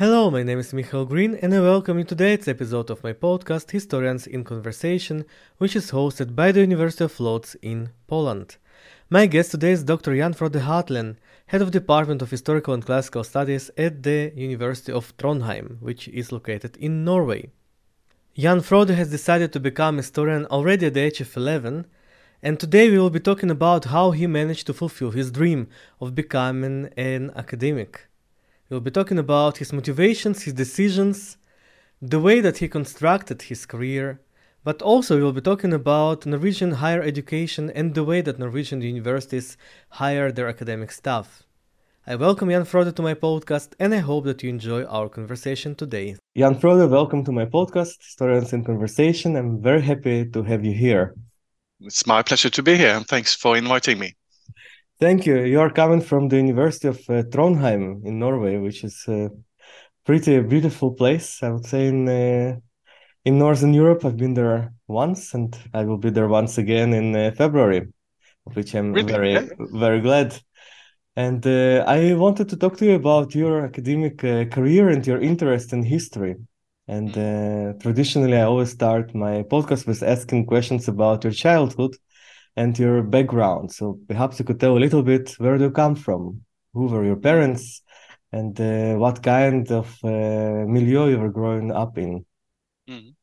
Hello, my name is Michael Green, and I welcome you to today's episode of my podcast Historians in Conversation, which is hosted by the University of Lodz in Poland. My guest today is Dr. Jan Frode Hatlen, head of Department of Historical and Classical Studies at the University of Trondheim, which is located in Norway. Jan Frode has decided to become a historian already at the age of 11, and today we will be talking about how he managed to fulfill his dream of becoming an academic. We'll be talking about his motivations, his decisions, the way that he constructed his career, but also we'll be talking about Norwegian higher education and the way that Norwegian universities hire their academic staff. I welcome Jan Frode to my podcast and I hope that you enjoy our conversation today. Jan Frode, welcome to my podcast, Historians in Conversation. I'm very happy to have you here. It's my pleasure to be here, and thanks for inviting me. Thank you. You are coming from the University of uh, Trondheim in Norway, which is a pretty beautiful place. I would say in uh, in Northern Europe. I've been there once, and I will be there once again in uh, February, of which I'm really? very very glad. And uh, I wanted to talk to you about your academic uh, career and your interest in history. And uh, traditionally, I always start my podcast with asking questions about your childhood and your background. So perhaps you could tell a little bit where do you come from? Who were your parents? And uh, what kind of uh, milieu you were growing up in? Mm.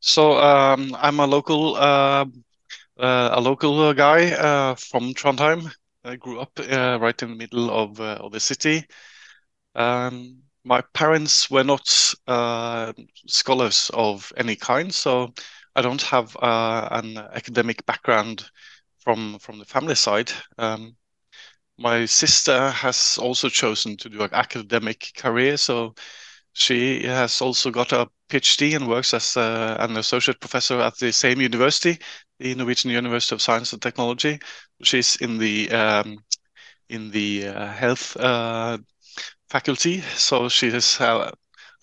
So um, I'm a local uh, uh a local guy uh, from Trondheim. I grew up uh, right in the middle of, of the city. Um, my parents were not scholars of any kind, so I don't have uh, an academic background from from the family side. Um, my sister has also chosen to do an academic career, so she has also got a PhD and works as uh, an associate professor at the same university, the Norwegian University of Science and Technology. She's in the um, in the uh, health uh, faculty. So she has a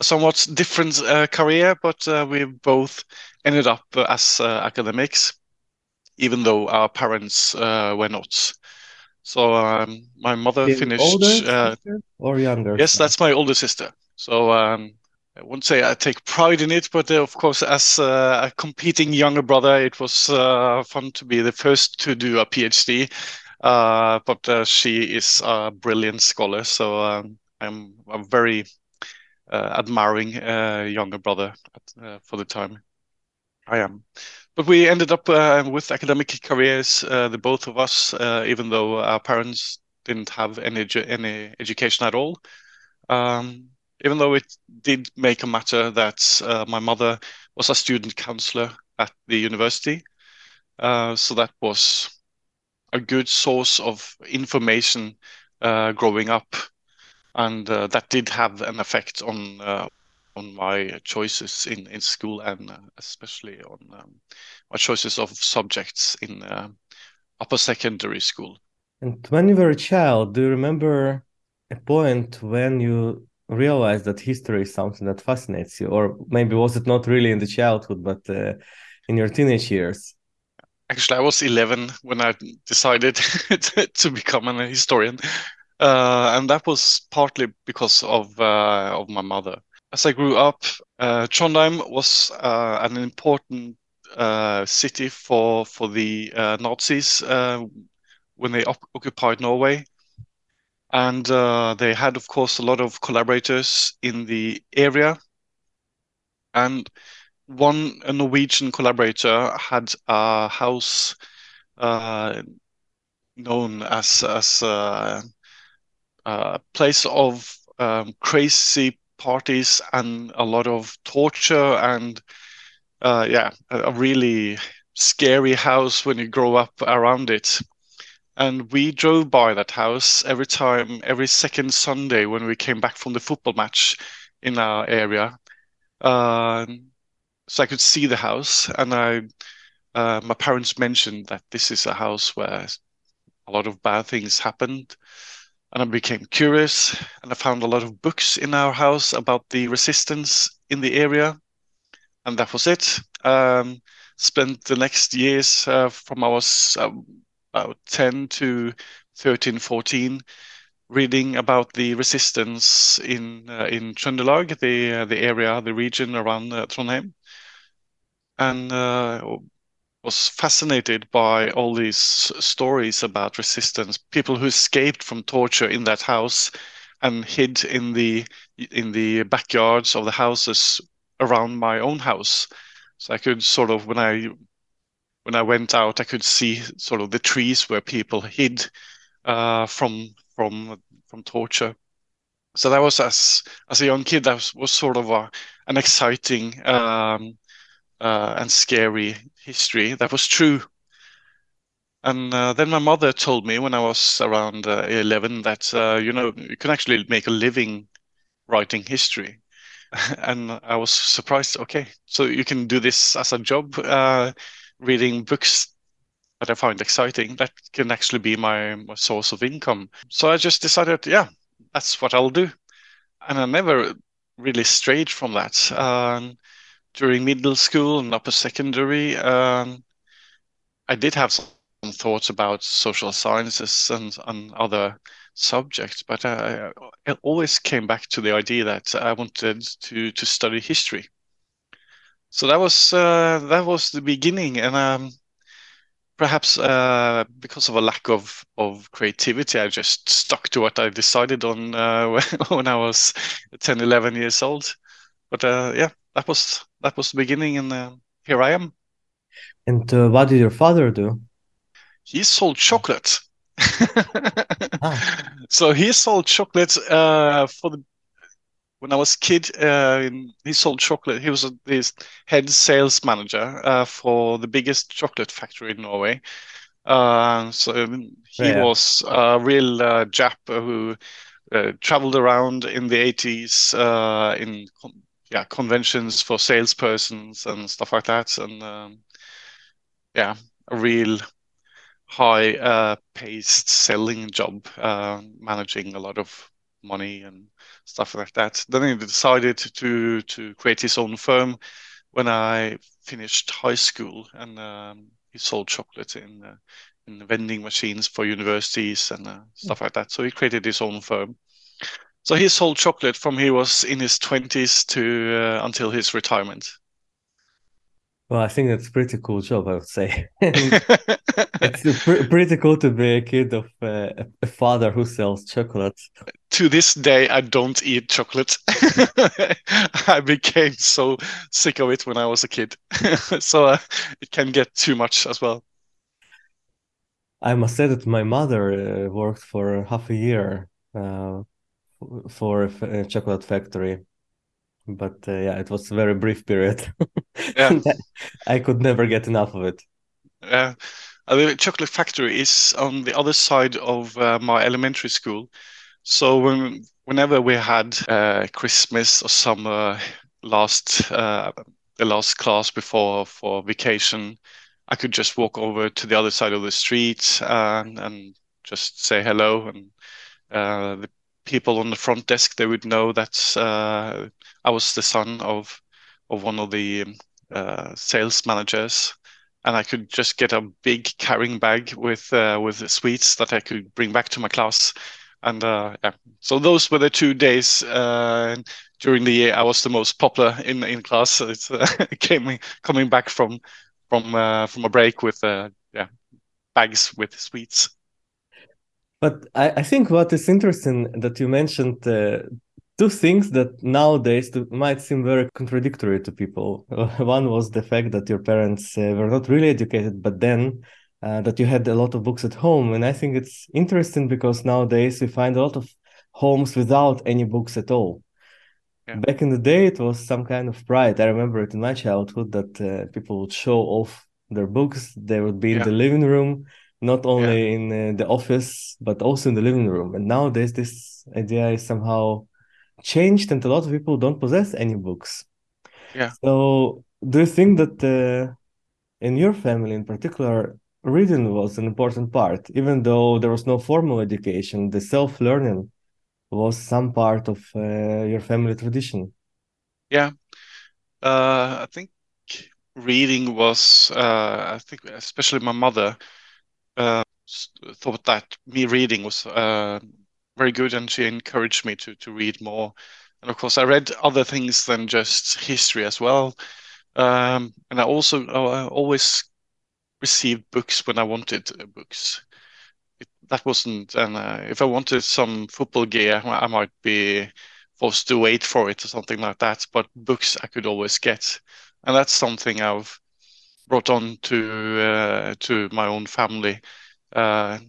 somewhat different uh, career, but uh, we both ended up as uh, academics, even though our parents uh, were not. So um, my mother the finished. Older or younger? Yes, that's my older sister. So um, I wouldn't say I take pride in it, but uh, of course, as uh, a competing younger brother, it was uh, fun to be the first to do a PhD. Uh, but she is a brilliant scholar, so um, I'm a very uh, admiring uh, younger brother at, uh, for the time. I am. But we ended up uh, with academic careers, uh, the both of us, uh, even though our parents didn't have any any education at all. Um, even though it did make a matter that my mother was a student counselor at the university, so that was a good source of information growing up and uh, that did have an effect on uh, on my choices in in school and uh, especially on um, my choices of subjects in uh, upper secondary school. And when you were a child, do you remember a point when you realized that history is something that fascinates you, or maybe was it not really in the childhood, but uh, in your teenage years? Actually, I was 11 when I decided to become an historian. Uh, and that was partly because of uh, of my mother. As I grew up, uh, Trondheim was uh, an important uh, city for for the uh, Nazis when they op- occupied Norway, and they had, of course, a lot of collaborators in the area. And one a Norwegian collaborator had a house known as as uh, place of um, crazy parties and a lot of torture and uh, yeah, a, really scary house when you grow up around it. And we drove by that house every time, every second Sunday when we came back from the football match in our area. Uh, so I could see the house, and I, uh, my parents mentioned that this is a house where a lot of bad things happened and I became curious and I found a lot of books in our house about the resistance in the area. And that was it. Um, spent the next years uh, from I was um, about 10 to 13, 14, reading about the resistance in uh, in Trøndelag, the uh, the area, the region around uh, Trondheim, and uh, was fascinated by all these stories about resistance, people who escaped from torture in that house and hid in the in the backyards of the houses around my own house. So I could sort of when I when I went out, I could see sort of the trees where people hid uh, from from from torture. So that was as as a young kid, that was, was sort of a, an exciting um, uh, and scary history that was true. And uh, then my mother told me when I was around uh, 11 that uh, you know you can actually make a living writing history. and I was surprised. Okay, so you can do this as a job, uh, reading books that I find exciting. That can actually be my, my source of income. So I just decided, yeah, that's what I'll do. And I never really strayed from that. During middle school and upper secondary, um, I did have some thoughts about social sciences and, and other subjects, but I, I, always came back to the idea that I wanted to to study history. So that was uh, that was the beginning, and um, perhaps uh, because of a lack of of creativity, I just stuck to what I decided on uh, when I was 10, 11 years old. But uh, yeah, that was that was the beginning, and uh, here I am. And uh, what did your father do? He sold chocolate. ah. So he sold chocolate uh, for the when I was a kid. Uh, he sold chocolate. He was a, his head sales manager uh, for the biggest chocolate factory in Norway. Uh, so he yeah. was a real uh, Jap who uh, traveled around in the 80s in yeah conventions for salespersons and stuff like that, and um, yeah, a real high uh, paced selling job, uh, managing a lot of money and stuff like that. Then he decided to to create his own firm when I finished high school, and um, he sold chocolate in uh, in vending machines for universities and uh, stuff like that. So he created his own firm. So he sold chocolate from he was in his twenties to uh, until his retirement. Well, I think that's a pretty cool job, I would say. it's pr- pretty cool to be a kid of uh, a father who sells chocolate. To this day, I don't eat chocolate. I became so sick of it when I was a kid, so uh, it can get too much as well. I must say that my mother uh, worked for half a year uh, for a chocolate factory but uh, yeah, it was a very brief period. yeah, I could never get enough of it. Yeah, uh, the chocolate factory is on the other side of uh, my elementary school. So when, whenever we had uh, Christmas or summer, last uh, the last class before for vacation, I could just walk over to the other side of the street and, and just say hello and uh, the people on the front desk they would know that uh, I was the son of of one of the uh, sales managers, and I could just get a big carrying bag with uh, with sweets that I could bring back to my class. And uh, yeah, so those were the two days uh, during the year I was the most popular in in class. It's uh, came coming back from from from a break with yeah bags with sweets. But I, I think what is interesting that you mentioned uh, two things that nowadays might seem very contradictory to people. One was the fact that your parents uh, were not really educated, but then uh, that you had a lot of books at home. And I think it's interesting because nowadays we find a lot of homes without any books at all. Yeah. Back in the day, it was some kind of pride. I remember it in my childhood that uh, people would show off their books. They would be yeah. in the living room not only yeah. in uh, the office but also in the living room. And nowadays this idea is somehow changed and a lot of people don't possess any books. Yeah. So do you think that uh, in your family in particular reading was an important part even though there was no formal education the self-learning was some part of uh, your family tradition? Yeah. Uh, i think reading was uh, i think especially my mother thought that me reading was uh, very good, and she encouraged me to to read more. And of course, I read other things than just history as well. Um, and I also uh, always received books when I wanted uh, books. It, that wasn't, and uh, if I wanted some football gear, I might be forced to wait for it or something like that. But books I could always get, and that's something I've brought on to uh, to my own family. Uh,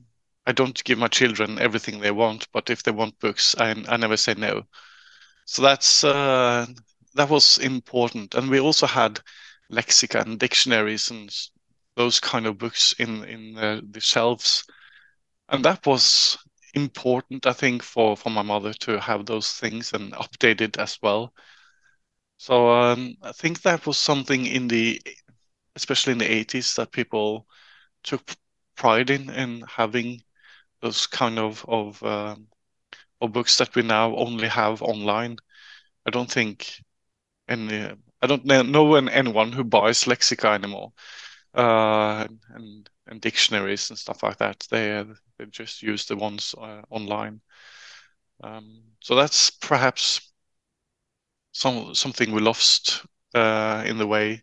I don't give my children everything they want, but if they want books, I, I never say no. So that's uh, that was important, and we also had lexica and dictionaries and those kind of books in in the, the shelves, and that was important, I think, for for my mother to have those things and updated as well. So um, I think that was something in the, especially in the 80s, that people took pride in in having those kind of of um, of books that we now only have online. I don't think any I don't know anyone who buys lexica anymore, uh, and and dictionaries and stuff like that. They they just use the ones uh, online. Um, so that's perhaps some something we lost uh, in the way.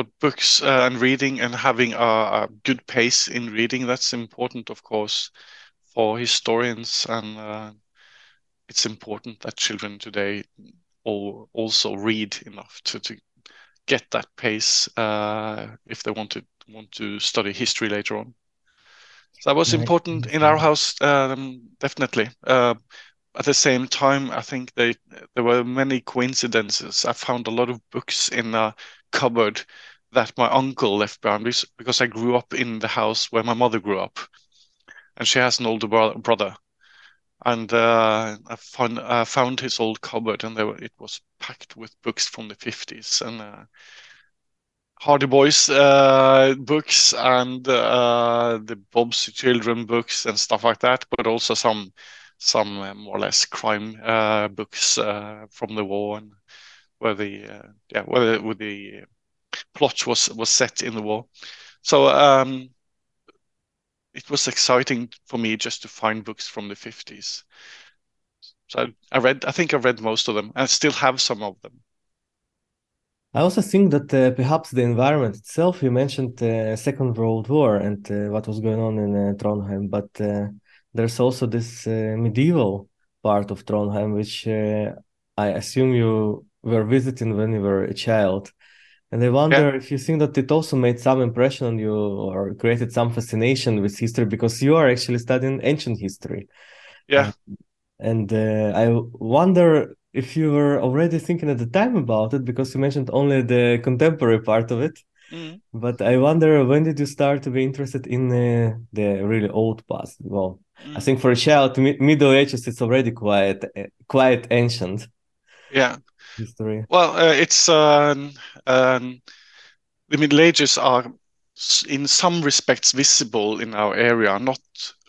But books uh, and reading and having a, a, good pace in reading that's important, of course, for historians, and uh, it's important that children today all also read enough to, to get that pace uh, if they want to want to study history later on. So that was important in our house, um, definitely. Uh, at the same time, I think they there were many coincidences. I found a lot of books in a cupboard that my uncle left behind because I grew up in the house where my mother grew up, and she has an older bro- brother. And uh, I found I found his old cupboard, and there it was packed with books from the fifties and uh, Hardy Boys uh, books and uh, the Bob's Children books and stuff like that, but also some some uh, more or less crime uh, books from the war and where the yeah where the, where the plot was was set in the war. So um, it was exciting for me just to find books from the 50s. So I read, I think I read most of them. I still have some of them. I also think that uh, perhaps the environment itself, you mentioned the uh, Second World War and uh, what was going on in uh, Trondheim, but uh, there's also this uh, medieval part of Trondheim, which I assume you were visiting when you were a child. And I wonder yeah. if you think that it also made some impression on you or created some fascination with history because you are actually studying ancient history. Yeah. and I wonder if you were already thinking at the time about it because you mentioned only the contemporary part of it mm. but i wonder when did you start to be interested in uh, the really old past well mm. i think for a child middle ages it's already quite uh, quite ancient yeah history well uh, it's um, um, the middle ages are in some respects visible in our area not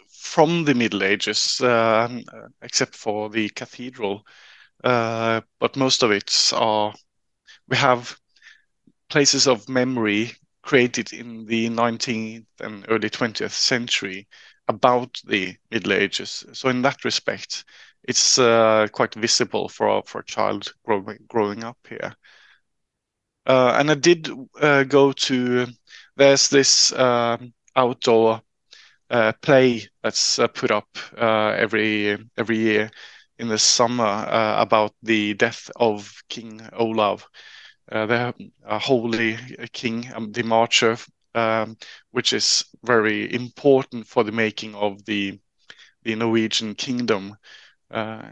from the middle ages um, except for the cathedral uh, but most of it are we have places of memory created in the 19th and early 20th century about the Middle Ages. So in that respect, it's uh, quite visible for for a child growing growing up here. Uh, and I did uh, go to there's this um, outdoor uh, play that's uh, put up every every year in the summer uh, about the death of King Olav, uh, the uh, holy king, um, the marcher, um, which is very important for the making of the the Norwegian kingdom. Uh,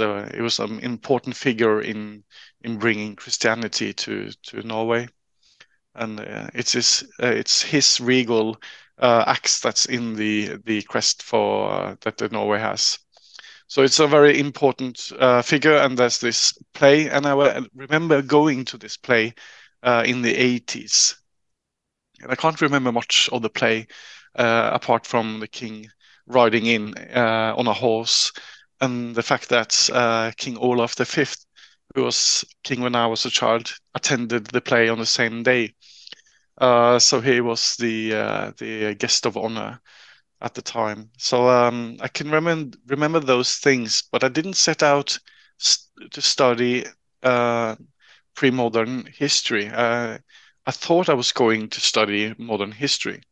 uh, it was an important figure in in bringing Christianity to to Norway, and uh, it's his it's his regal axe that's in the the crest for that the Norway has. So it's a very important uh, figure, and there's this play. And I remember going to this play uh, in the 80s. And I can't remember much of the play uh, apart from the king riding in uh, on a horse and the fact that uh, King Olaf V, who was king when I was a child, attended the play on the same day. Uh, so he was the the guest of honor at the time. So um, I can remember remember those things, but I didn't set out st to study uh, pre-modern history. Uh, I thought I was going to study modern history.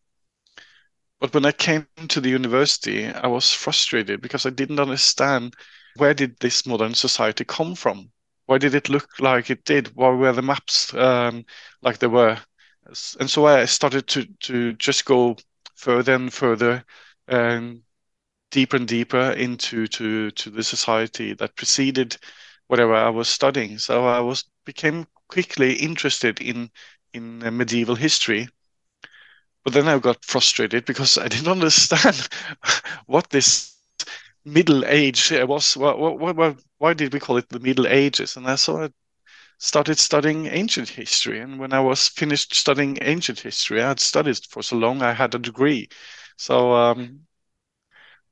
But when I came to the university, I was frustrated because I didn't understand where did this modern society come from? Why did it look like it did? Why were the maps um, like they were? And so I started to to just go further and further and deeper and deeper into to to the society that preceded whatever I was studying. So I was became quickly interested in in medieval history. But then I got frustrated because I didn't understand what this Middle Age was. What, what, what, why did we call it the Middle Ages? And I sort of started studying ancient history. And when I was finished studying ancient history, I had studied for so long, I had a degree. So, um,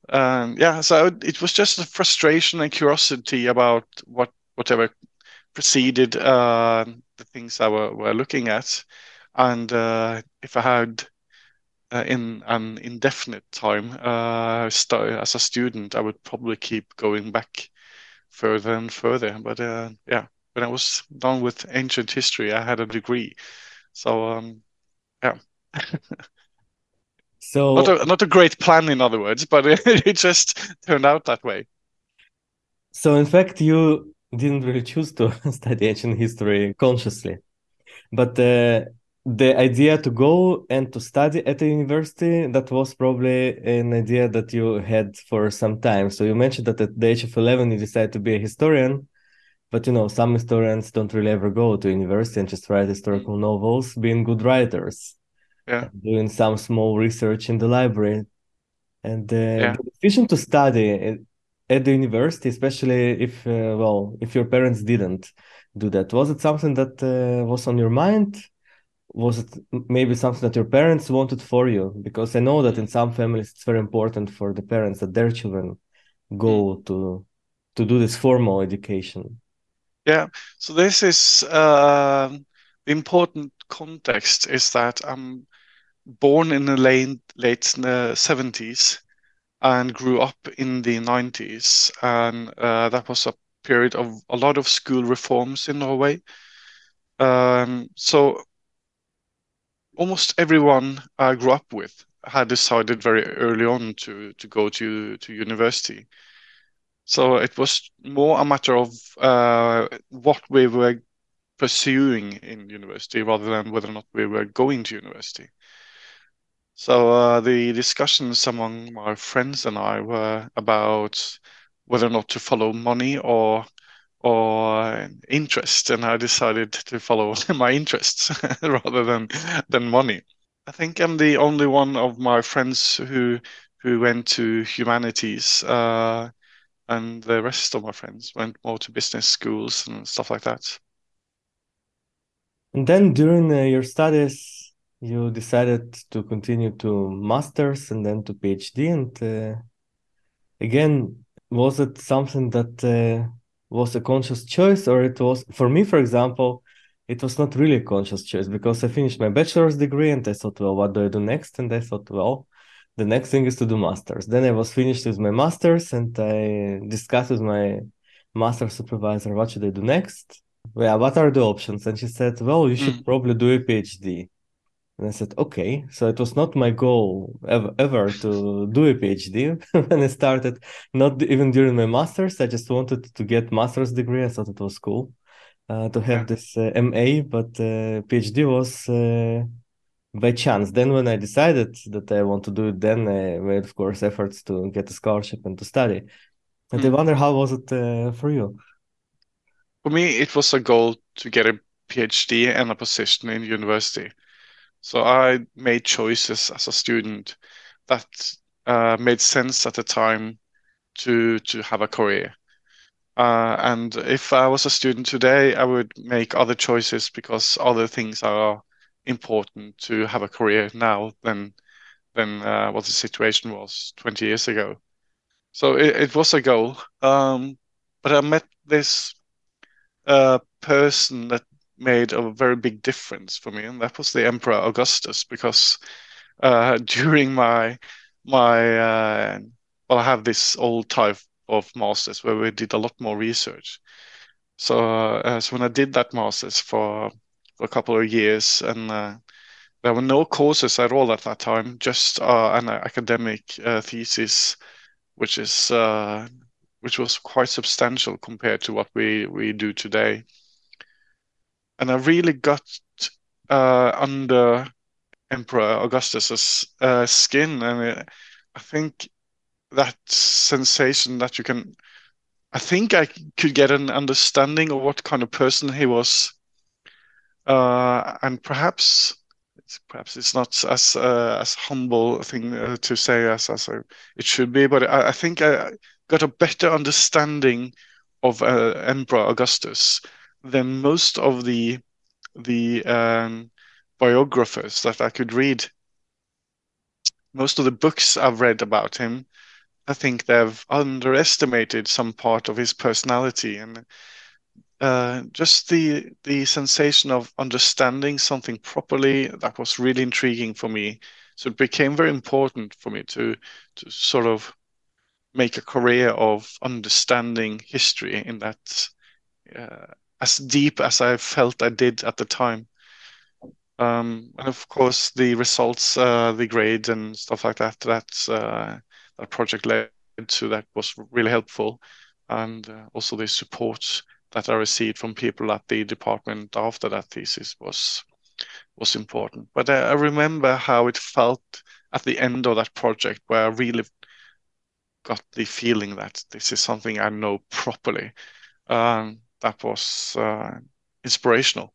um, yeah, so it was just a frustration and curiosity about what whatever preceded uh, the things I were, were looking at. And uh, if I had uh, in an indefinite time uh, as a student, I would probably keep going back further and further. But uh, yeah, when I was done with ancient history, I had a degree. So um, yeah. so not a, not a great plan, in other words, but it just turned out that way. So in fact, you didn't really choose to study ancient history consciously, but uh, the idea to go and to study at a university that was probably an idea that you had for some time. So you mentioned that at the age of 11 you decided to be a historian but you know some historians don't really ever go to university and just write historical novels being good writers yeah. doing some small research in the library. And uh, yeah. the decision to study at the university especially if uh, well if your parents didn't do that was it something that uh, was on your mind was it maybe something that your parents wanted for you? Because i know that in some families it's very important for the parents that their children go mm. to to do this formal education. Yeah. So this is uh, the important context is that i'm born in the late late 70s and grew up in the 90s and uh, that was a period of a lot of school reforms in norway. Um, so almost everyone I grew up with had decided very early on to to go to to university. So it was more a matter of uh, what we were pursuing in university rather than whether or not we were going to university. So uh, the discussions among my friends and I were about whether or not to follow money or or interest, and I decided to follow my interests rather than than money. I think I'm the only one of my friends who who went to humanities, uh, and the rest of my friends went more to business schools and stuff like that. And then during uh, your studies, you decided to continue to masters and then to PhD. And uh, again, was it something that uh, was a conscious choice or it was for me for example it was not really a conscious choice because i finished my bachelor's degree and i thought well what do i do next? And i thought well the next thing is to do masters. Then i was finished with my masters and i discussed with my master supervisor what should i do next? Yeah what are the options? And she said well you should mm. probably do a phd and I said, okay. So it was not my goal ever, ever to do a PhD when I started, not even during my master's. I just wanted to get master's degree. I thought it was cool uh, to have this uh, MA, but uh, PhD was uh, by chance. Then when I decided that I want to do it, then I made, of course, efforts to get a scholarship and to study. And mm. I wonder how was it uh, for you? For me, it was a goal to get a PhD and a position in university so I made choices as a student that uh, made sense at the time to to have a career. Uh, and if I was a student today, I would make other choices because other things are important to have a career now than than uh, what the situation was 20 years ago. So it, it was a goal. Um, but I met this uh, person that made a very big difference for me, and that was the Emperor Augustus, because uh, during my my uh, well, I have this old type of masters where we did a lot more research. So, uh, so when I did that masters for, for a couple of years, and uh, there were no courses at all at that time, just uh, an academic uh, thesis, which is which was quite substantial compared to what we we do today. And I really got uh, under Emperor Augustus's uh, skin, and it, I think that sensation that you can, I think I could get an understanding of what kind of person he was, uh, and perhaps perhaps it's not as uh, as humble a thing uh, to say as as it should be, but I, I, think I got a better understanding of uh, Emperor Augustus than most of the the um, biographers that I could read. Most of the books I've read about him, I think they've underestimated some part of his personality and uh, just the the sensation of understanding something properly that was really intriguing for me. So it became very important for me to to sort of make a career of understanding history in that uh, as deep as I felt I did at the time. Um, and of course, the results, uh, the grades and stuff like that, that uh, that project led to that was really helpful, and uh, also the support that I received from people at the department after that thesis was was important. But I, I remember how it felt at the end of that project, where I really got the feeling that this is something I know properly. Um, that was uh, inspirational.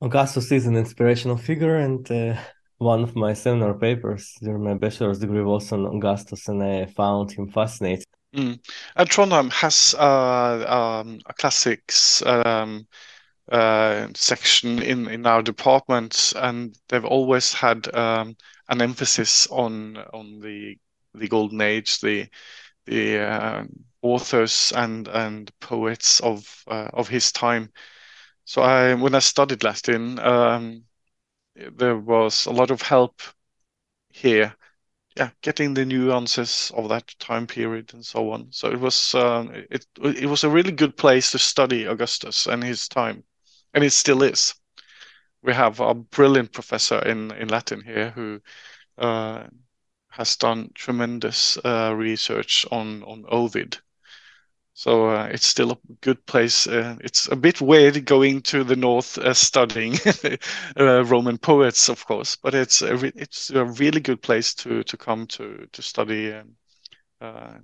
Augustus is an inspirational figure, and uh, one of my seminar papers during my bachelor's degree was on Augustus, and I found him fascinating. Mm. And Trondheim has uh, um, a classics um, uh, section in, in our department, and they've always had um, an emphasis on on the the golden age, the the uh, authors and and poets of uh, of his time. So I, when I studied Latin, um, there was a lot of help here. Yeah, getting the nuances of that time period and so on. So it was um, it it was a really good place to study Augustus and his time, and it still is. We have a brilliant professor in in Latin here who uh, has done tremendous uh, research on on Ovid so uh, it's still a good place. Uh, it's a bit weird going to the north uh, studying uh, Roman poets, of course, but it's a it's a really good place to to come to to study um, uh,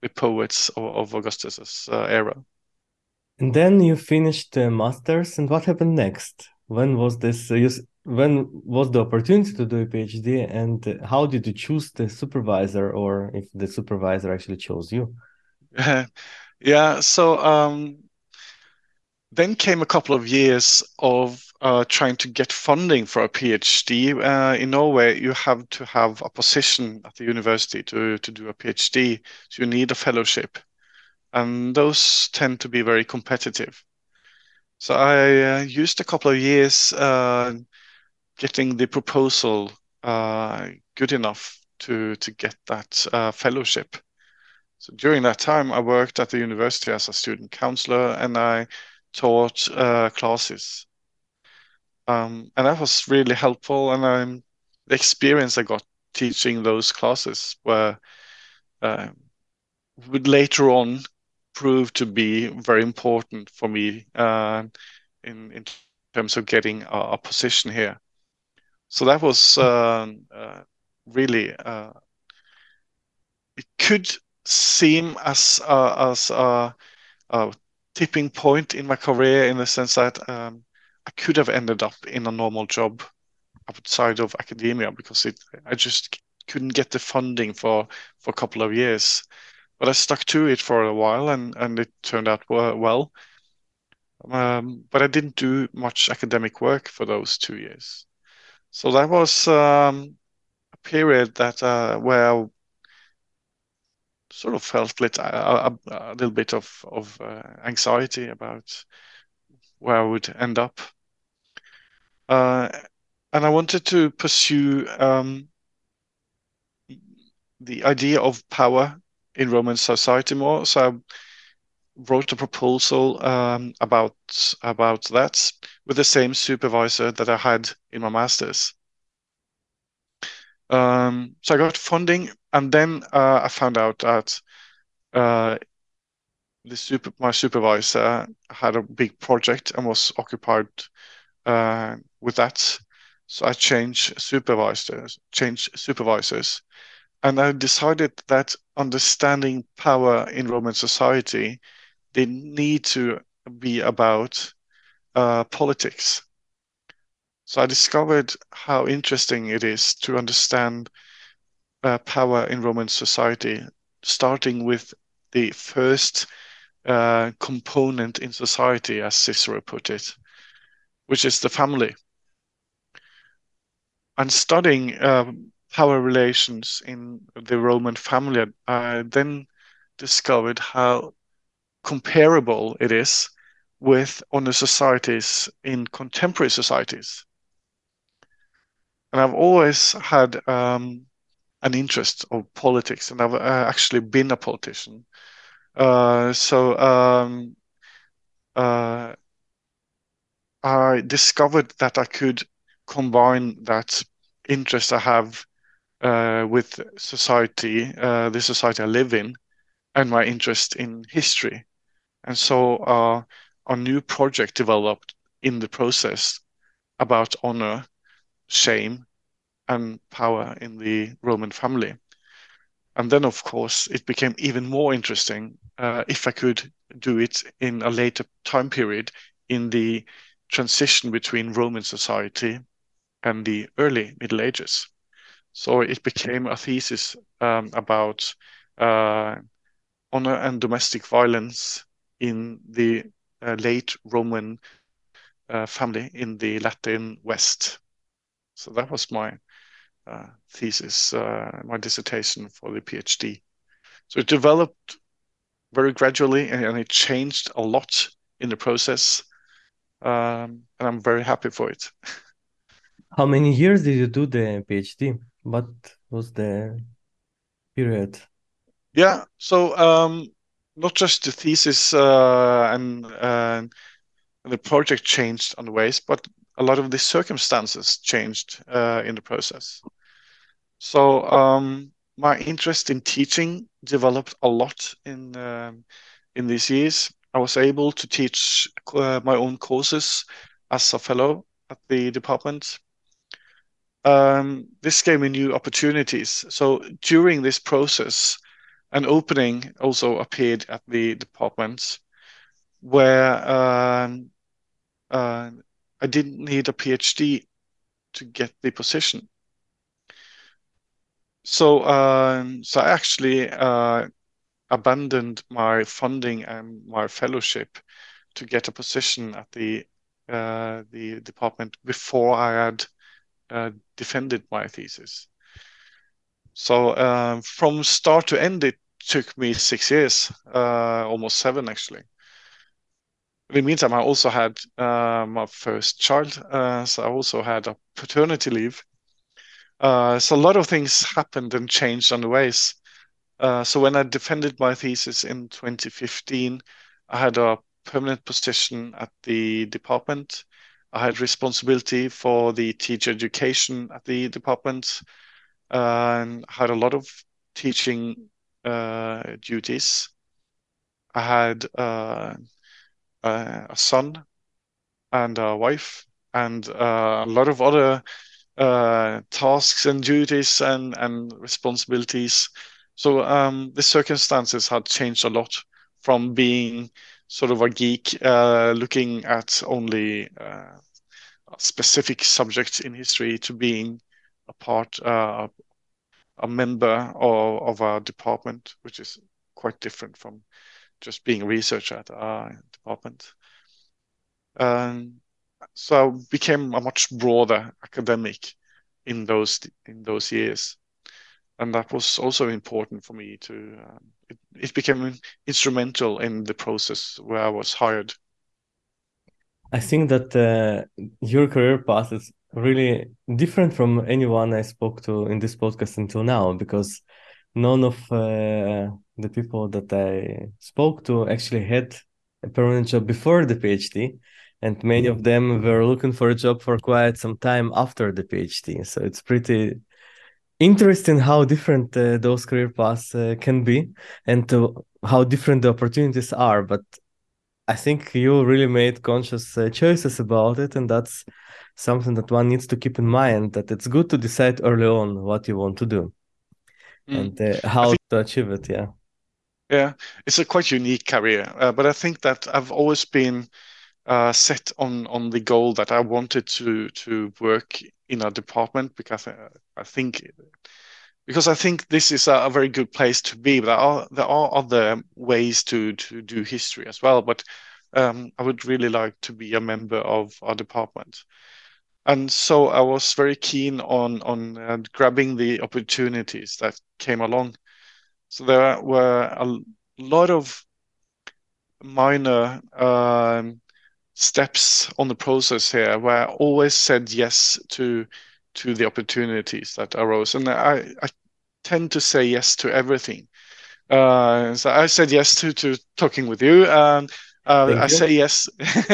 the poets of, of Augustus's uh, era. And then you finished the masters, and what happened next? When was this? When was the opportunity to do a PhD, and how did you choose the supervisor, or if the supervisor actually chose you? Yeah, so um, then came a couple of years of uh, trying to get funding for a PhD. Uh, in Norway, you have to have a position at the university to, to do a PhD, so you need a fellowship. And those tend to be very competitive. So I uh, used a couple of years uh, getting the proposal uh, good enough to, to get that uh, fellowship. So during that time, I worked at the university as a student counselor and I taught uh, classes. Um, and that was really helpful. And um, the experience I got teaching those classes were uh, would later on prove to be very important for me uh, in in terms of getting a, a, position here. So that was um, uh, really uh, it could seem as uh, as a, a, tipping point in my career in the sense that um, I could have ended up in a normal job outside of academia because it I just couldn't get the funding for for a couple of years. But I stuck to it for a while and and it turned out well. Um, but I didn't do much academic work for those two years. So that was um, a period that uh, where sort of felt lit, a, a, a little bit of, of uh, anxiety about where I would end up. Uh, and I wanted to pursue um, the idea of power in Roman society more. So I wrote a proposal um, about about that with the same supervisor that I had in my masters. Um, so I got funding, and then uh, I found out that uh, the super my supervisor had a big project and was occupied uh, with that. So I changed supervisors, changed supervisors, and I decided that understanding power in Roman society they need to be about uh, politics. So I discovered how interesting it is to understand uh, power in Roman society, starting with the first uh, component in society, as Cicero put it, which is the family. And studying um, power relations in the Roman family, I then discovered how comparable it is with honor societies in contemporary societies. And I've always had um, an interest of politics, and I've uh, actually been a politician. Uh, so um, uh, I discovered that I could combine that interest I have uh, with society, uh, the society I live in, and my interest in history. And so a new project developed in the process about honor, shame, and power in the Roman family. And then, of course, it became even more interesting uh, if I could do it in a later time period in the transition between Roman society and the early Middle Ages. So it became a thesis um, about uh, honor and domestic violence in the uh, late Roman uh, family in the Latin West. So that was my thesis, uh, my dissertation for the PhD. So it developed very gradually and, and it changed a lot in the process. Um, and I'm very happy for it. How many years did you do the PhD? What was the period? Yeah, so um, not just the thesis uh, and uh, the project changed on the ways, but a lot of the circumstances changed uh, in the process. So um, my interest in teaching developed a lot in um, in these years. I was able to teach uh, my own courses as a fellow at the department. Um, this gave me new opportunities. So during this process, an opening also appeared at the department where um, uh, I didn't need a PhD to get the position. So, um, so I actually uh, abandoned my funding and my fellowship to get a position at the uh, the department before I had uh, defended my thesis. So um, from start to end, it took me six years, uh, almost seven actually. In the meantime, I also had uh, my first child, uh, so I also had a paternity leave. Uh, so a lot of things happened and changed on the ways. Uh, so when I defended my thesis in 2015, I had a permanent position at the department. I had responsibility for the teacher education at the department and had a lot of teaching uh, duties. I had uh, a son and a wife and uh, a lot of other uh, tasks and duties and, and responsibilities. So um, the circumstances had changed a lot from being sort of a geek uh, looking at only uh, specific subjects in history to being a part, uh, a member of, of a department, which is quite different from just being a researcher at a department. Um, so I became a much broader academic in those in those years, and that was also important for me to. Um, it, it became instrumental in the process where I was hired. I think that uh, your career path is really different from anyone I spoke to in this podcast until now because none of uh, the people that I spoke to actually had a permanent job before the PhD, and many of them were looking for a job for quite some time after the PhD. So it's pretty interesting how different uh, those career paths uh, can be and how different the opportunities are. But I think you really made conscious uh, choices about it, and that's something that one needs to keep in mind. That it's good to decide early on what you want to do mm. and uh, how think, to achieve it. Yeah, yeah, it's a quite unique career, uh, but I think that I've always been uh, set on on the goal that I wanted to to work in a department because I, I think because I think this is a, a, very good place to be. But there are there are other ways to to do history as well. But um, I would really like to be a member of our department, and so I was very keen on on uh, grabbing the opportunities that came along. So there were a lot of minor um, steps on the process here where I always said yes to to the opportunities that arose. And I, I tend to say yes to everything. Uh, so I said yes to, to talking with you. And uh, I you. say yes,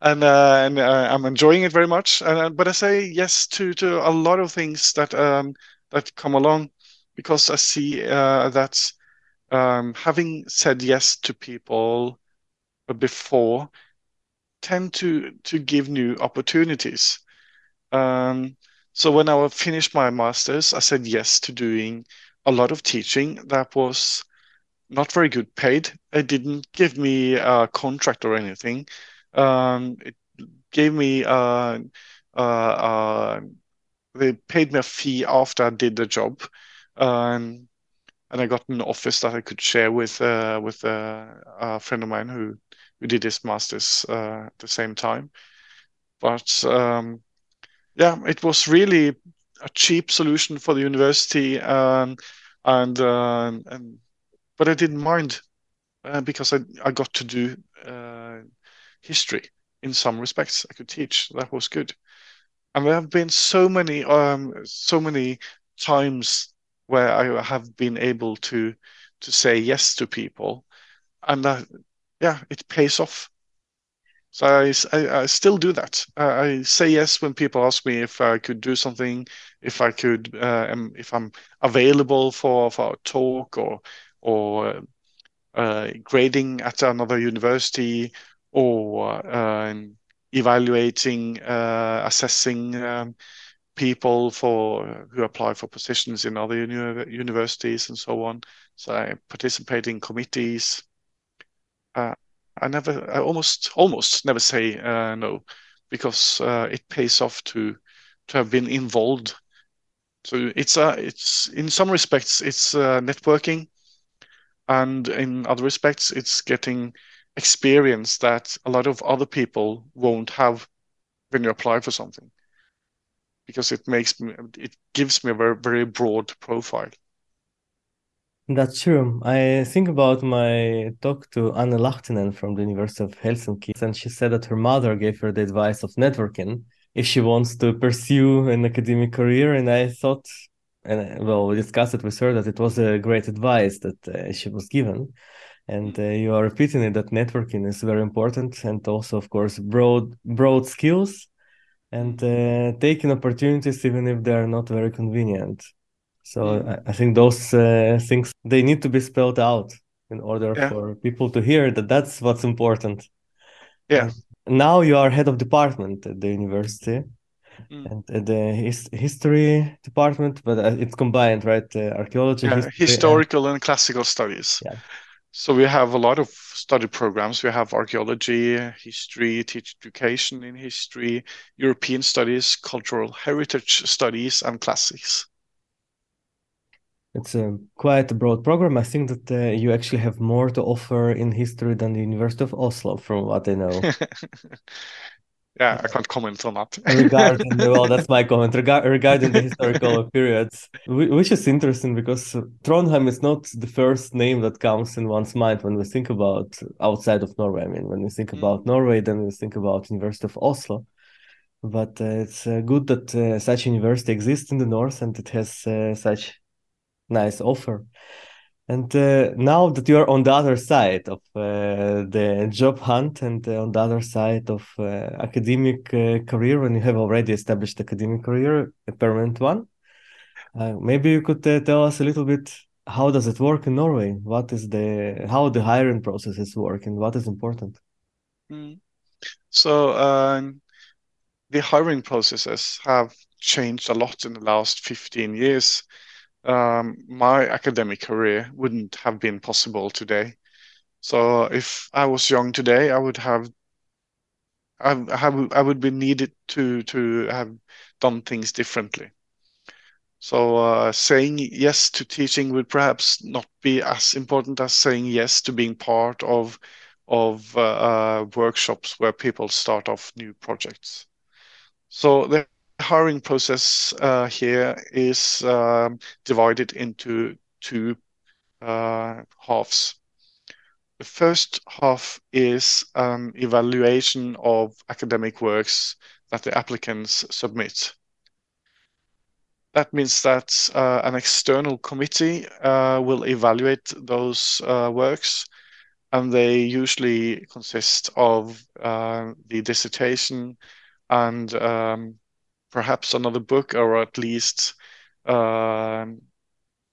and uh, and uh, I'm enjoying it very much. Uh, but I say yes to to a lot of things that um, that come along because I see uh, that um, having said yes to people before tend to to give new opportunities. Um, so when I finished my master's, I said yes to doing a lot of teaching that was not very good paid. It didn't give me a contract or anything. Um, it gave me uh, uh, uh, they paid me a fee after I did the job, um, and I got an office that I could share with uh, with uh, a friend of mine who who did his masters uh, at the same time. But um, yeah, it was really a cheap solution for the university, um, and uh, and but I didn't mind uh, because I I got to do uh, history in some respects. I could teach. That was good. And there have been so many um, so many times where I have been able to to say yes to people, and that yeah, it pays off. So I, I, I still do that. I say yes when people ask me if I could do something, if I could, uh, if I'm available for, for a talk or or uh, grading at another university or uh, evaluating, uh, assessing um, people for who apply for positions in other uni universities and so on. So I participate in committees. Uh, I never, I almost, almost never say uh, no, because uh, it pays off to to have been involved. So it's a, it's in some respects it's uh, networking, and in other respects it's getting experience that a lot of other people won't have when you apply for something, because it makes me, it gives me a very very broad profile. That's true. I think about my talk to Anu Lahtinen from the University of Helsinki, and she said that her mother gave her the advice of networking if she wants to pursue an academic career. And I thought, and well, we discussed it with her that it was a great advice that uh, she was given. And uh, you are repeating it that networking is very important, and also, of course, broad broad skills and uh, taking opportunities even if they are not very convenient. So mm. I, I, think those uh, things they need to be spelled out in order yeah. for people to hear that that's what's important. Yeah. Now you are head of department at the university. Mm. And at the his, history department, but uh, it's combined, right? Uh, archaeology, yeah, historical and... and classical studies. Yeah. So we have a lot of study programs. We have archaeology, history, teacher education in history, European studies, cultural heritage studies, and classics it's a quite a broad program. I think that uh, you actually have more to offer in history than the University of Oslo, from what I know. yeah, I can't comment on that. regarding well, that's my comment Reg- regarding the historical periods, which is interesting because Trondheim is not the first name that comes in one's mind when we think about outside of Norway. I mean, when we think about mm. Norway, then we think about University of Oslo. But uh, it's uh, good that uh, such university exists in the north and it has uh, such nice offer. And uh, now that you are on the other side of uh, the job hunt and uh, on the other side of uh, academic uh, career, when you have already established academic career, a permanent one, uh, maybe you could tell us a little bit how does it work in Norway? What is the how the hiring processes work and what is important? Mm. So um, the hiring processes have changed a lot in the last 15 years um, my academic career wouldn't have been possible today. So if I was young today, I would have I, have, I would be needed to to have done things differently. So uh, saying yes to teaching would perhaps not be as important as saying yes to being part of of uh, uh, workshops where people start off new projects. So the hiring process uh, here is um, divided into two uh, halves. The first half is an evaluation of academic works that the applicants submit. That means that uh, an external committee uh, will evaluate those uh, works, and they usually consist of uh, the dissertation and um, perhaps another book or at least uh,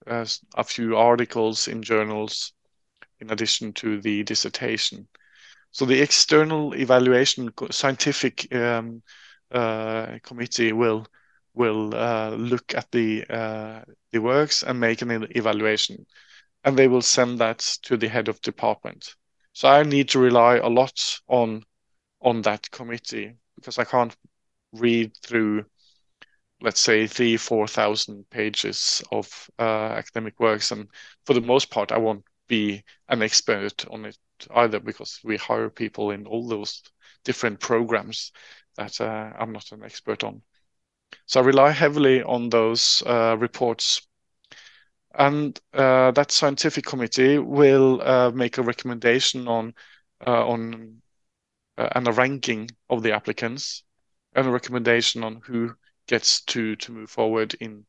a few articles in journals in addition to the dissertation. So the external evaluation scientific um, uh, committee will will uh, look at the uh, the works and make an evaluation, and they will send that to the head of department. So I need to rely a lot on on that committee because I can't read through, let's say, three, 4,000 pages of uh, academic works. And for the most part, I won't be an expert on it either because we hire people in all those different programs that uh, I'm not an expert on. So I rely heavily on those uh, reports. And uh, that scientific committee will uh, make a recommendation on uh, on and a ranking of the applicants and a recommendation on who gets to to move forward in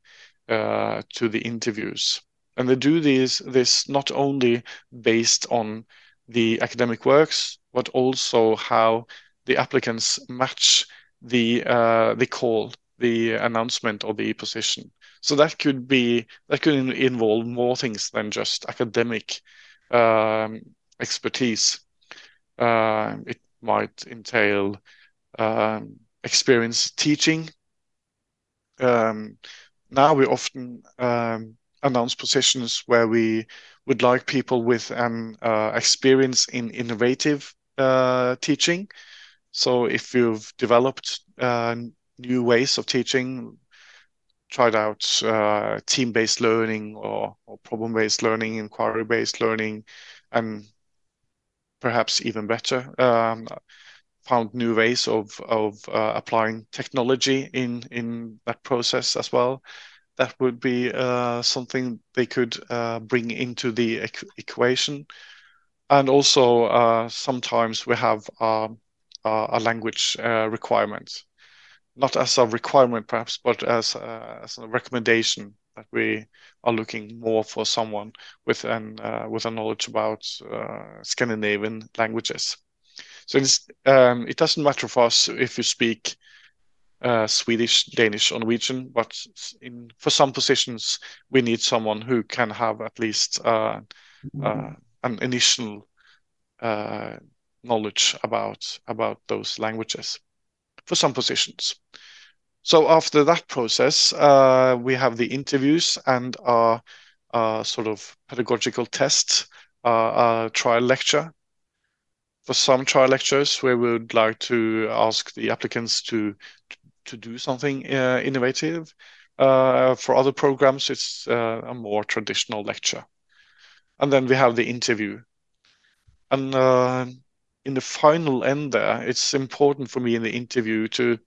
uh, to the interviews. And they do this this not only based on the academic works, but also how the applicants match the uh, the call, the announcement or the position. So that could be that could involve more things than just academic um, expertise. Uh, it might entail um, experience teaching. Um, now we often um, announce positions where we would like people with an uh, experience in innovative uh, teaching. So if you've developed uh, new ways of teaching, tried out uh, team-based learning or, or problem-based learning, inquiry-based learning, and perhaps even better, um, found new ways of of uh, applying technology in in that process as well. That would be uh, something they could uh, bring into the equ equation. And also, uh, sometimes we have um, a language uh, requirement, not as a requirement perhaps, but as a, as a recommendation that we are looking more for someone with an with a knowledge about Scandinavian languages. So um, it doesn't matter for us if you speak uh, Swedish, Danish, or Norwegian, but in for some positions we need someone who can have at least uh, uh, an initial uh, knowledge about about those languages for some positions. So after that process, uh, we have the interviews and our, sort of pedagogical test, a trial lecture for some trial lectures, we would like to ask the applicants to to do something uh, innovative. Uh, for other programs, it's uh, a more traditional lecture. And then we have the interview. And uh, in the final end there, it's important for me in the interview to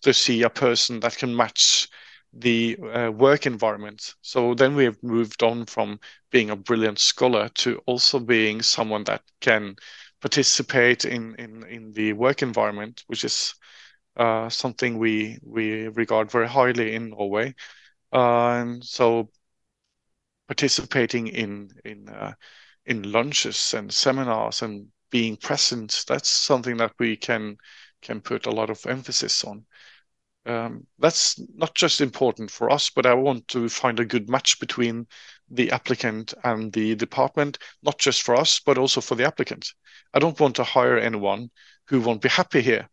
to see a person that can match the uh, work environment. So then we have moved on from being a brilliant scholar to also being someone that can participate in, in, in the work environment, which is uh, something we we regard very highly in Norway. Uh, so participating in in uh, in lunches and seminars and being present. That's something that we can can put a lot of emphasis on. Um, that's not just important for us, but I want to find a good match between the applicant and the department, not just for us, but also for the applicant. I don't want to hire anyone who won't be happy here.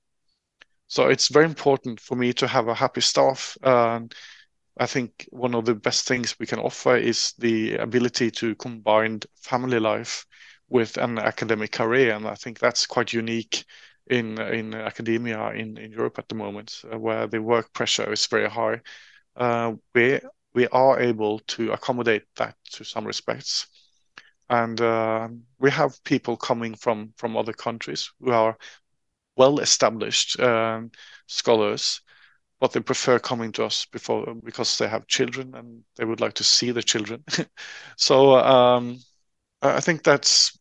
So it's very important for me to have a happy staff. Uh, I think one of the best things we can offer is the ability to combine family life with an academic career, and I think that's quite unique in in academia in, in Europe at the moment, where the work pressure is very high. Uh, we we are able to accommodate that to some respects, and uh, we have people coming from from other countries who are well established um, scholars, but they prefer coming to us before because they have children and they would like to see the children. so um, I think that's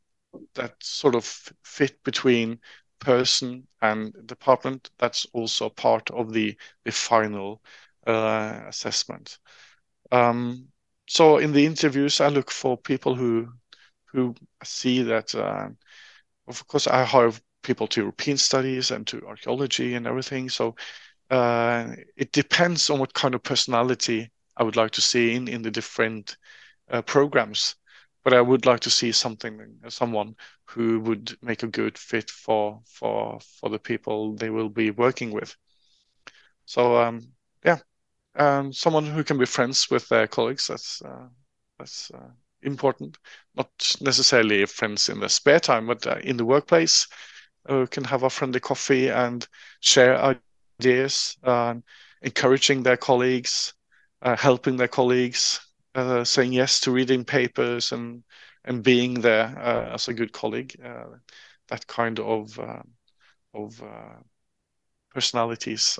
that sort of fit between person and department, that's also part of the the final uh, assessment. Um, so in the interviews, I look for people who who see that. Uh, of course, I hire people to European studies and to archaeology and everything. So uh, it depends on what kind of personality I would like to see in in the different uh, programs but I would like to see something, someone who would make a good fit for for for the people they will be working with. So um, um, someone who can be friends with their colleagues. That's uh, that's uh, important. Not necessarily friends in the spare time, but uh, in the workplace, who can have a friendly coffee and share ideas, uh, encouraging their colleagues, uh, helping their colleagues, uh, saying yes to reading papers and and being there uh, as a good colleague. Uh, that kind of uh, of uh, personalities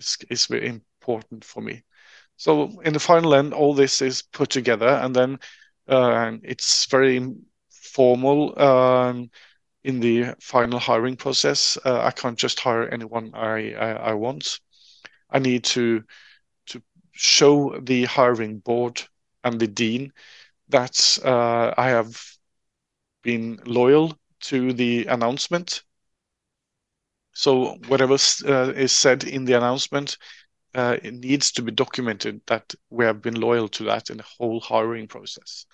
is is very important for me. So in the final end, all this is put together, and then it's very formal. Um, in the final hiring process, I can't just hire anyone I, I, I want. I need to show the hiring board and the dean that uh, I have been loyal to the announcement. So whatever uh, is said in the announcement, uh, it needs to be documented that we have been loyal to that in the whole hiring process.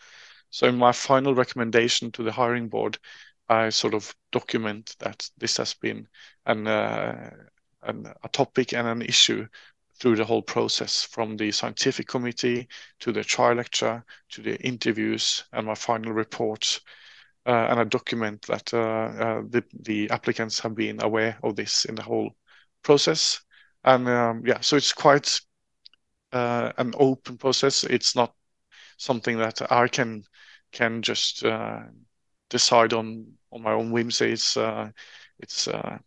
So in my final recommendation to the hiring board, I sort of document that this has been an, uh, an a topic and an issue through the whole process from the scientific committee to the trial lecture to the interviews and my final report. Uh, and a document that uh, uh, the, the applicants have been aware of this in the whole process. And um, yeah, so it's quite uh, an open process. It's not something that I can can just uh, decide on on my own whims. It's uh, it's uh,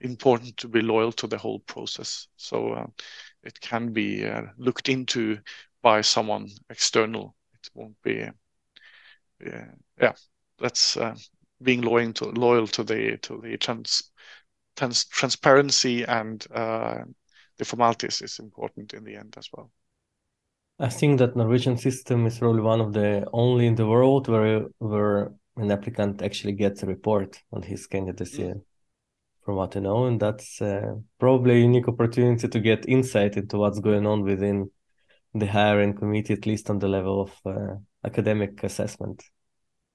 important to be loyal to the whole process. So uh, it can be uh, looked into by someone external. It won't be, yeah, that's being loyal to loyal to the to the trans, trans transparency and the formalities is important in the end as well. I think that Norwegian system is probably one of the only in the world where where an applicant actually gets a report on his candidacy. Mm from what I know, and that's uh, probably a unique opportunity to get insight into what's going on within the hiring committee, at least on the level of uh, academic assessment.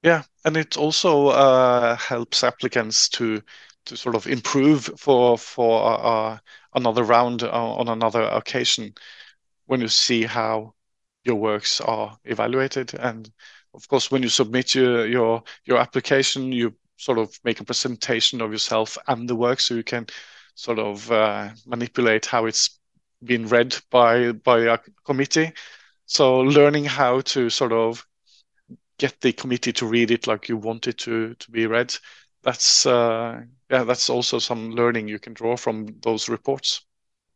Yeah, and it also uh, helps applicants to to sort of improve for for uh, another round uh, on another occasion when you see how your works are evaluated. And of course when you submit your your, your application you sort of make a presentation of yourself and the work so you can sort of uh, manipulate how it's been read by by a committee. So learning how to sort of get the committee to read it like you want it to to be read. That's uh, yeah that's also some learning you can draw from those reports.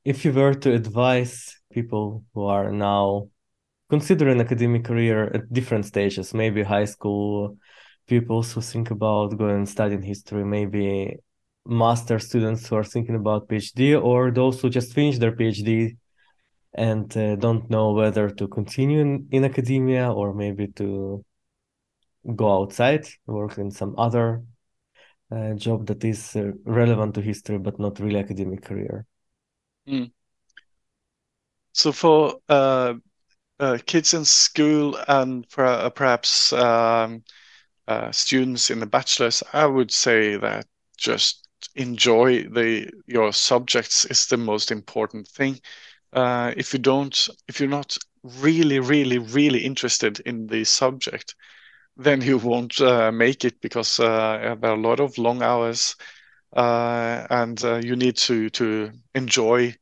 If you were to advise people who are now considering academic career at different stages maybe high school people who think about going and studying history, maybe master students who are thinking about PhD, or those who just finished their PhD and uh, don't know whether to continue in, in academia or maybe to go outside, work in some other uh, job that is uh, relevant to history but not really academic career. Mm. So for uh, uh, kids in school and per perhaps um, uh, students in the bachelor's, I would say that just enjoy the your subjects is the most important thing. Uh, if you don't, if you're not really, really, really interested in the subject, then you won't uh, make it because uh, there are a lot of long hours, uh, and uh, you need to to enjoy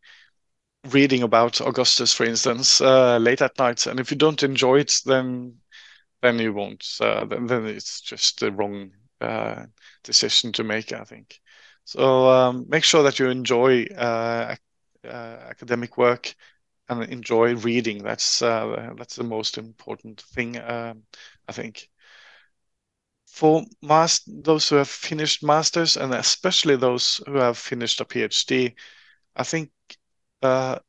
reading about Augustus, for instance, uh, late at night. And if you don't enjoy it, then then you won't. Then then it's just the wrong decision to make, I think. So um, make sure that you enjoy academic work and enjoy reading. That's uh, that's the most important thing, um, I think. For mas- those who have finished masters and especially those who have finished a PhD, I think uh,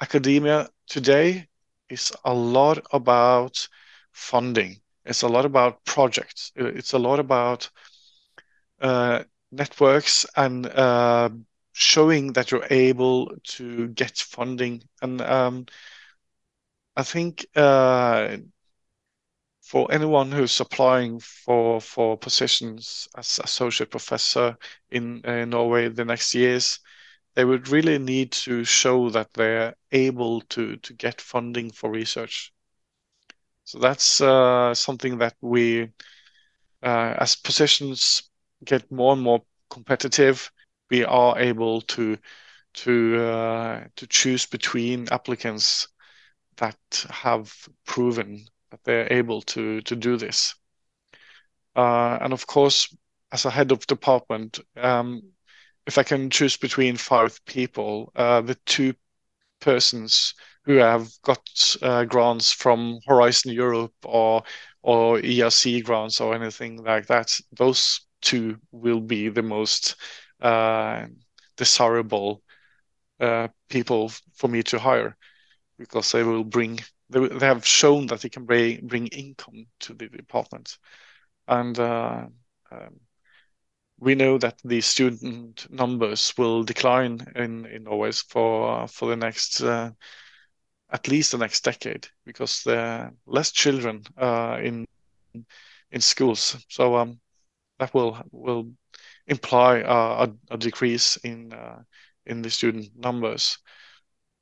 academia today is a lot about funding. It's a lot about projects. It's a lot about uh, networks and uh, showing that you're able to get funding. And um, I think uh, for anyone who's applying for for positions as associate professor in uh, Norway the next years, they would really need to show that they're able to to get funding for research. So that's uh, something that we, uh, as positions get more and more competitive, we are able to to uh, to choose between applicants that have proven that they're able to to do this. Uh, and of course, as a head of department, um, if I can choose between five people, uh, the two persons who have got uh, grants from Horizon Europe or or ERC grants or anything like that, those two will be the most uh, desirable uh, people for me to hire because they will bring they, they have shown that they can bring bring income to the department and uh, um, we know that the student numbers will decline in in Norway for for the next uh, at least the next decade because there are less children uh, in in schools. So um, that will will imply a, a, decrease in uh, in the student numbers.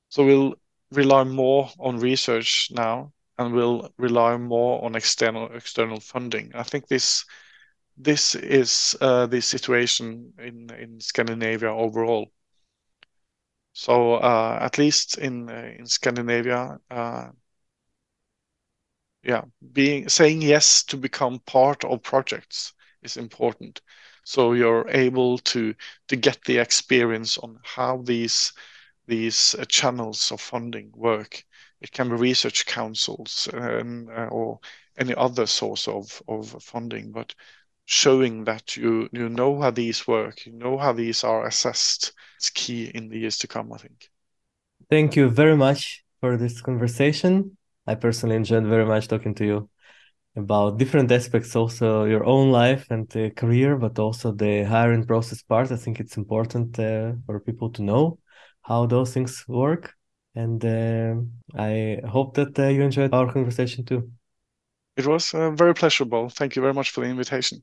So we'll rely more on research now, and we'll rely more on external external funding. I think this this is uh, the situation in in Scandinavia overall. So uh, at least in uh, in Scandinavia, uh, yeah, being saying yes to become part of projects is important. So you're able to to get the experience on how these these uh, channels of funding work. It can be research councils and, uh, or any other source of, of funding, but showing that you you know how these work, you know how these are assessed. It's key in the years to come, I think. Thank you very much for this conversation. I personally enjoyed very much talking to you about different aspects, also your own life and uh, career, but also the hiring process part. I think it's important uh, for people to know how those things work. And uh, I hope that uh, you enjoyed our conversation too. It was uh, very pleasurable. Thank you very much for the invitation.